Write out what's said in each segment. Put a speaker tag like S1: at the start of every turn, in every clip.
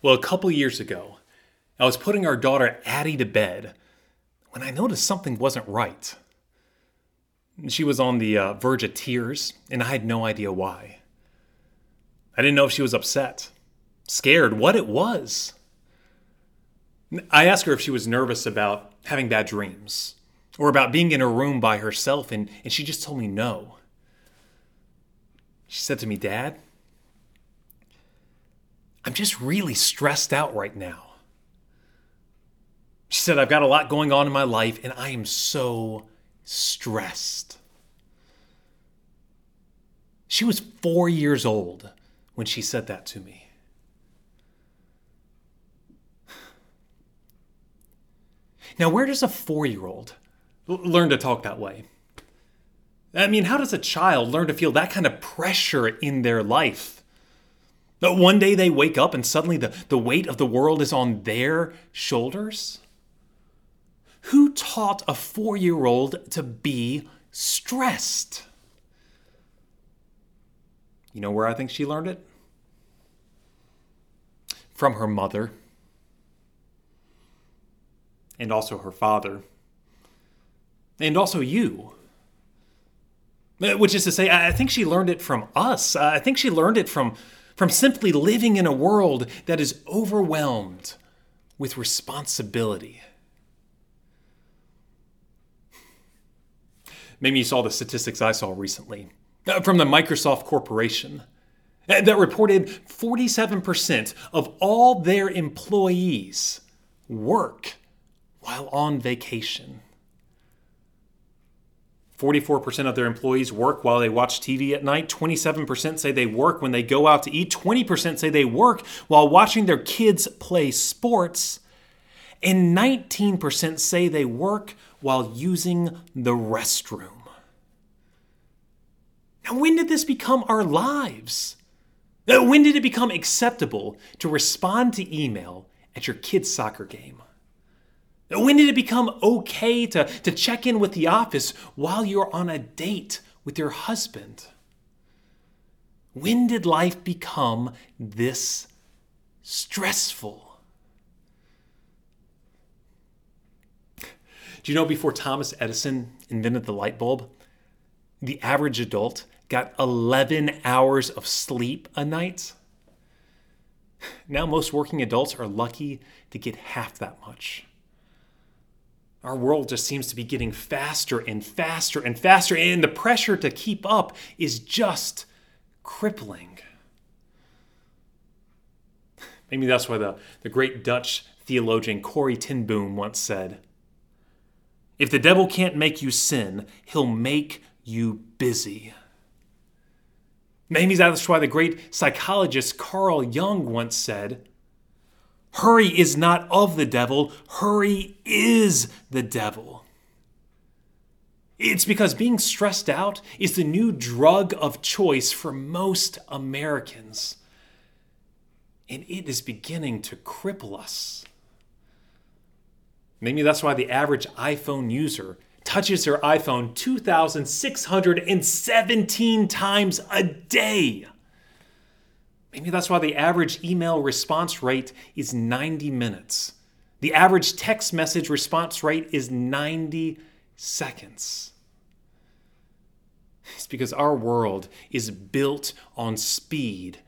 S1: Well, a couple years ago, I was putting our daughter Addie to bed when I noticed something wasn't right. She was on the uh, verge of tears, and I had no idea why. I didn't know if she was upset, scared, what it was. I asked her if she was nervous about having bad dreams or about being in a room by herself, and, and she just told me no. She said to me, Dad, I'm just really stressed out right now. She said, I've got a lot going on in my life and I am so stressed. She was four years old when she said that to me. Now, where does a four year old learn to talk that way? I mean, how does a child learn to feel that kind of pressure in their life? That one day they wake up and suddenly the, the weight of the world is on their shoulders? Who taught a four year old to be stressed? You know where I think she learned it? From her mother, and also her father, and also you. Uh, which is to say, I think she learned it from us. Uh, I think she learned it from, from simply living in a world that is overwhelmed with responsibility. Maybe you saw the statistics I saw recently uh, from the Microsoft Corporation that reported 47% of all their employees work while on vacation. 44% of their employees work while they watch TV at night. 27% say they work when they go out to eat. 20% say they work while watching their kids play sports. And 19% say they work while using the restroom. Now, when did this become our lives? When did it become acceptable to respond to email at your kid's soccer game? When did it become okay to, to check in with the office while you're on a date with your husband? When did life become this stressful? Do you know before Thomas Edison invented the light bulb, the average adult got 11 hours of sleep a night? Now, most working adults are lucky to get half that much. Our world just seems to be getting faster and faster and faster, and the pressure to keep up is just crippling. Maybe that's why the, the great Dutch theologian Corrie ten Boom once said If the devil can't make you sin, he'll make you busy. Maybe that's why the great psychologist Carl Jung once said Hurry is not of the devil, hurry is the devil. It's because being stressed out is the new drug of choice for most Americans. And it is beginning to cripple us. Maybe that's why the average iPhone user touches their iPhone 2,617 times a day. Maybe that's why the average email response rate is 90 minutes. The average text message response rate is 90 seconds. It's because our world is built on speed,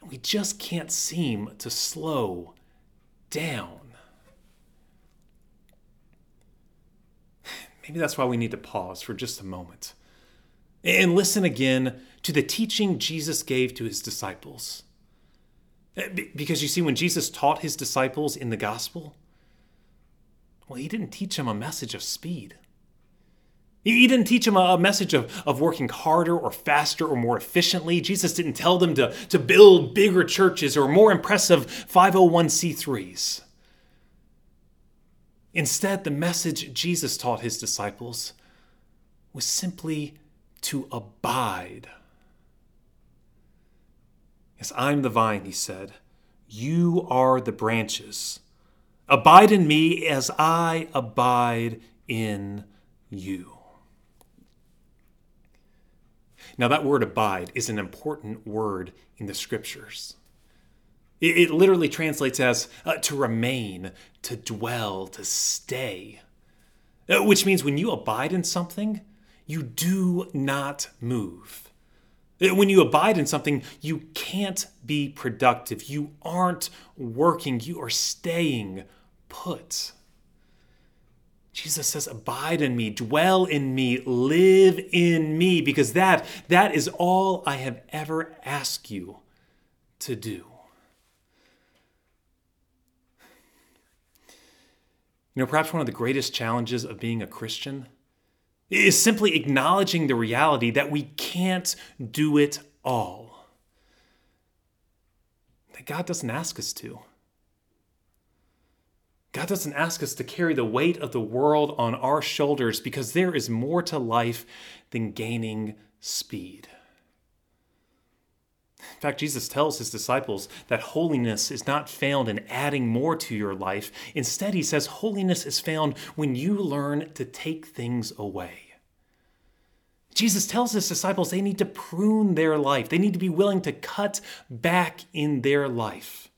S1: and we just can't seem to slow down. Maybe that's why we need to pause for just a moment and listen again to the teaching Jesus gave to his disciples. Eh, because you see, when Jesus taught his disciples in the gospel, well, he didn't teach them a message of speed. He didn't teach them a message of, of working harder or faster or more efficiently. Jesus didn't tell them to, to build bigger churches or more impressive 501c3s. Instead, the message Jesus taught his disciples was simply to abide. Yes, I'm the vine, he said. You are the branches. Abide in me as I abide in you. Now, that word abide is an important word in the scriptures. It, it literally translates as uh, to remain, to dwell, to stay. Uh, which means when you abide in something, you do not move. When you abide in something, you can't be productive. You aren't working, you are staying put. Jesus says, Abide in me, dwell in me, live in me, because that, that is all I have ever asked you to do. You know, perhaps one of the greatest challenges of being a Christian is simply acknowledging the reality that we can't do it all. That God doesn't ask us to. God doesn't ask us to carry the weight of the world on our shoulders because there is more to life than gaining speed. In fact, Jesus tells his disciples that holiness is not found in adding more to your life. Instead, he says holiness is found when you learn to take things away. Jesus tells his disciples they need to prune their life, they need to be willing to cut back in their life.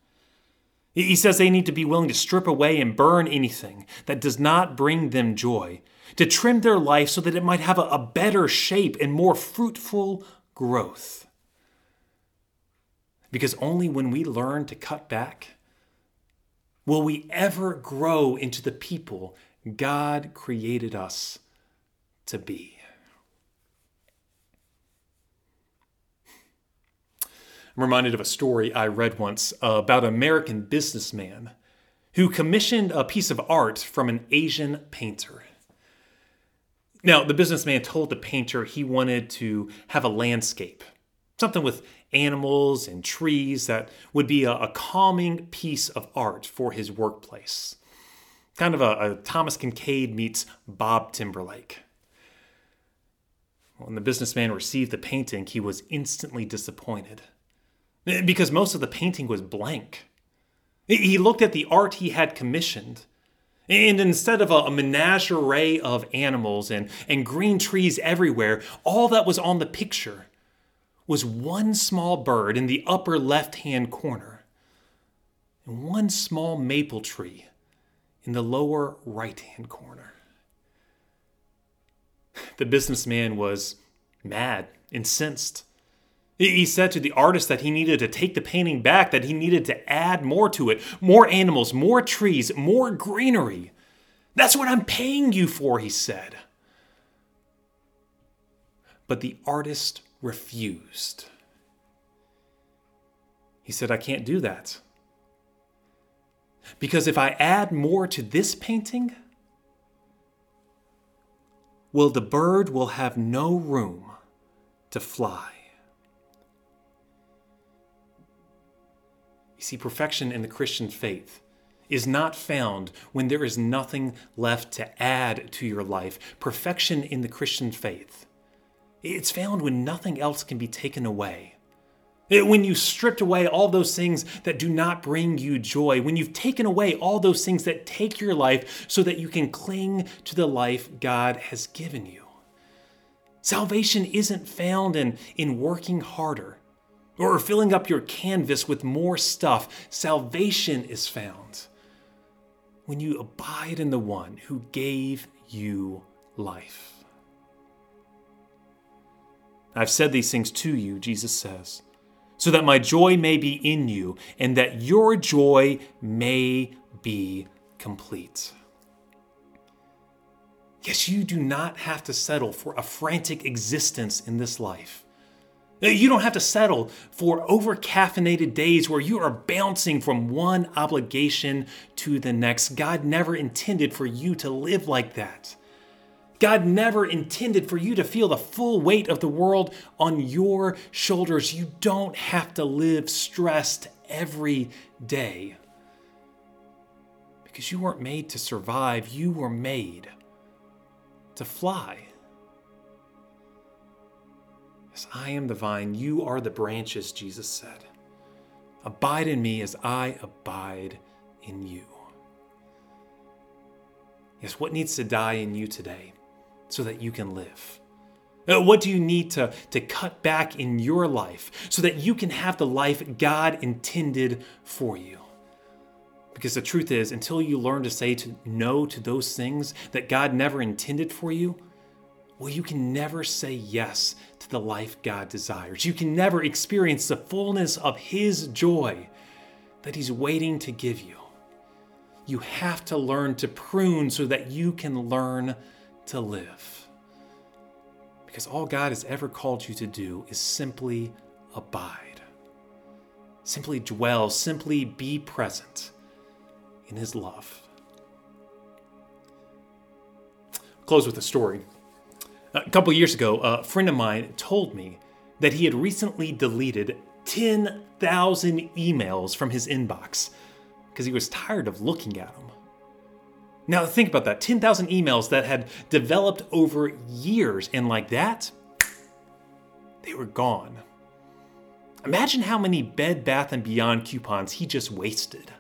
S1: He says they need to be willing to strip away and burn anything that does not bring them joy, to trim their life so that it might have a, better shape and more fruitful growth. Because only when we learn to cut back will we ever grow into the people God created us to be. I'm reminded of a story I read once about an American businessman who commissioned a piece of art from an Asian painter. Now, the businessman told the painter he wanted to have a landscape, something with animals and trees that would be a, a calming piece of art for his workplace. Kind of a, a Thomas Kinkade meets Bob Timberlake. When the businessman received the painting, he was instantly disappointed eh, because most of the painting was blank. He looked at the art he had commissioned, and instead of a, menagerie of animals and, and green trees everywhere, all that was on the picture was one small bird in the upper left hand corner and one small maple tree in the lower right hand corner. The businessman was mad, incensed. He said to the artist that he needed to take the painting back, that he needed to add more to it more animals, more trees, more greenery. That's what I'm paying you for, he said. But the artist refused. He said, I can't do that. Because if I add more to this painting, well, the bird will have no room to fly. You see, perfection in the Christian faith is not found when there is nothing left to add to your life. Perfection in the Christian faith, it's found when nothing else can be taken away. When you stripped away all those things that do not bring you joy, when you've taken away all those things that take your life so that you can cling to the life God has given you. Salvation isn't found in, in working harder or filling up your canvas with more stuff. Salvation is found when you abide in the one who gave you life. I've said these things to you, Jesus says, so that my joy may be in you and that your joy may be complete. Yes, you do not have to settle for a frantic existence in this life. You don't have to settle for over caffeinated days where you are bouncing from one obligation to the next. God never intended for you to live like that. God never intended for you to feel the full weight of the world on your shoulders. You don't have to live stressed every day. Because you weren't made to survive, you were made to fly. As I am the vine, you are the branches, Jesus said. Abide in me as I abide in you. Yes, what needs to die in you today so that you can live? Uh, What do you need to, to cut back in your life so that you can have the life God intended for you? Because the truth is, until you learn to say to no to those things that God never intended for you, well, you can never say yes to the life God desires. You can never experience the fullness of His joy that He's waiting to give you. You have to learn to prune so that you can learn to live. Because all God has ever called you to do is simply abide, simply dwell, simply be present in His love. Close with a story. A couple years ago, a friend of mine told me that he had recently deleted 10,000 emails from his inbox because he was tired of looking at them. Now, think about that 10,000 emails that had developed over years, and like that, they were gone. Imagine how many Bed Bath and Beyond coupons he just wasted.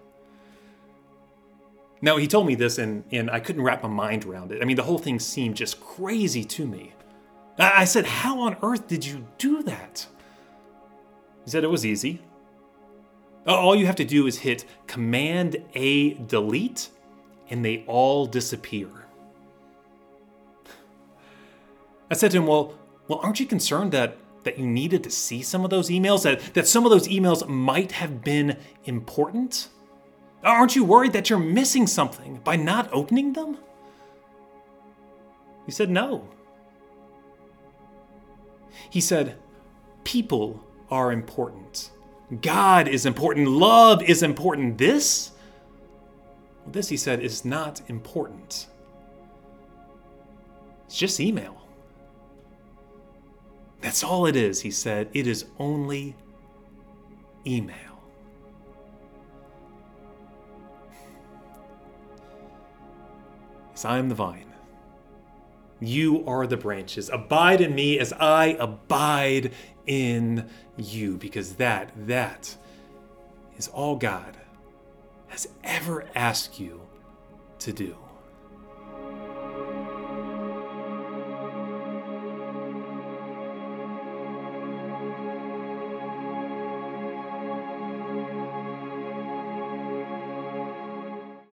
S1: Now, he told me this, and, and I couldn't wrap my mind around it. I mean, the whole thing seemed just crazy to me. I, I said, How on earth did you do that? He said it was easy. All you have to do is hit Command A delete, and they all disappear. I said to him, Well, well, aren't you concerned that, that you needed to see some of those emails? That, that some of those emails might have been important? Aren't you worried that you're missing something by not opening them? He said, No. He said, People are important. God is important. Love is important. This, well, this, he said, is not important. It's just email. That's all it is, he said. It is only email. As I am the vine, you are the branches. Abide in me as I abide in you, because that, that is all God has ever asked you to do.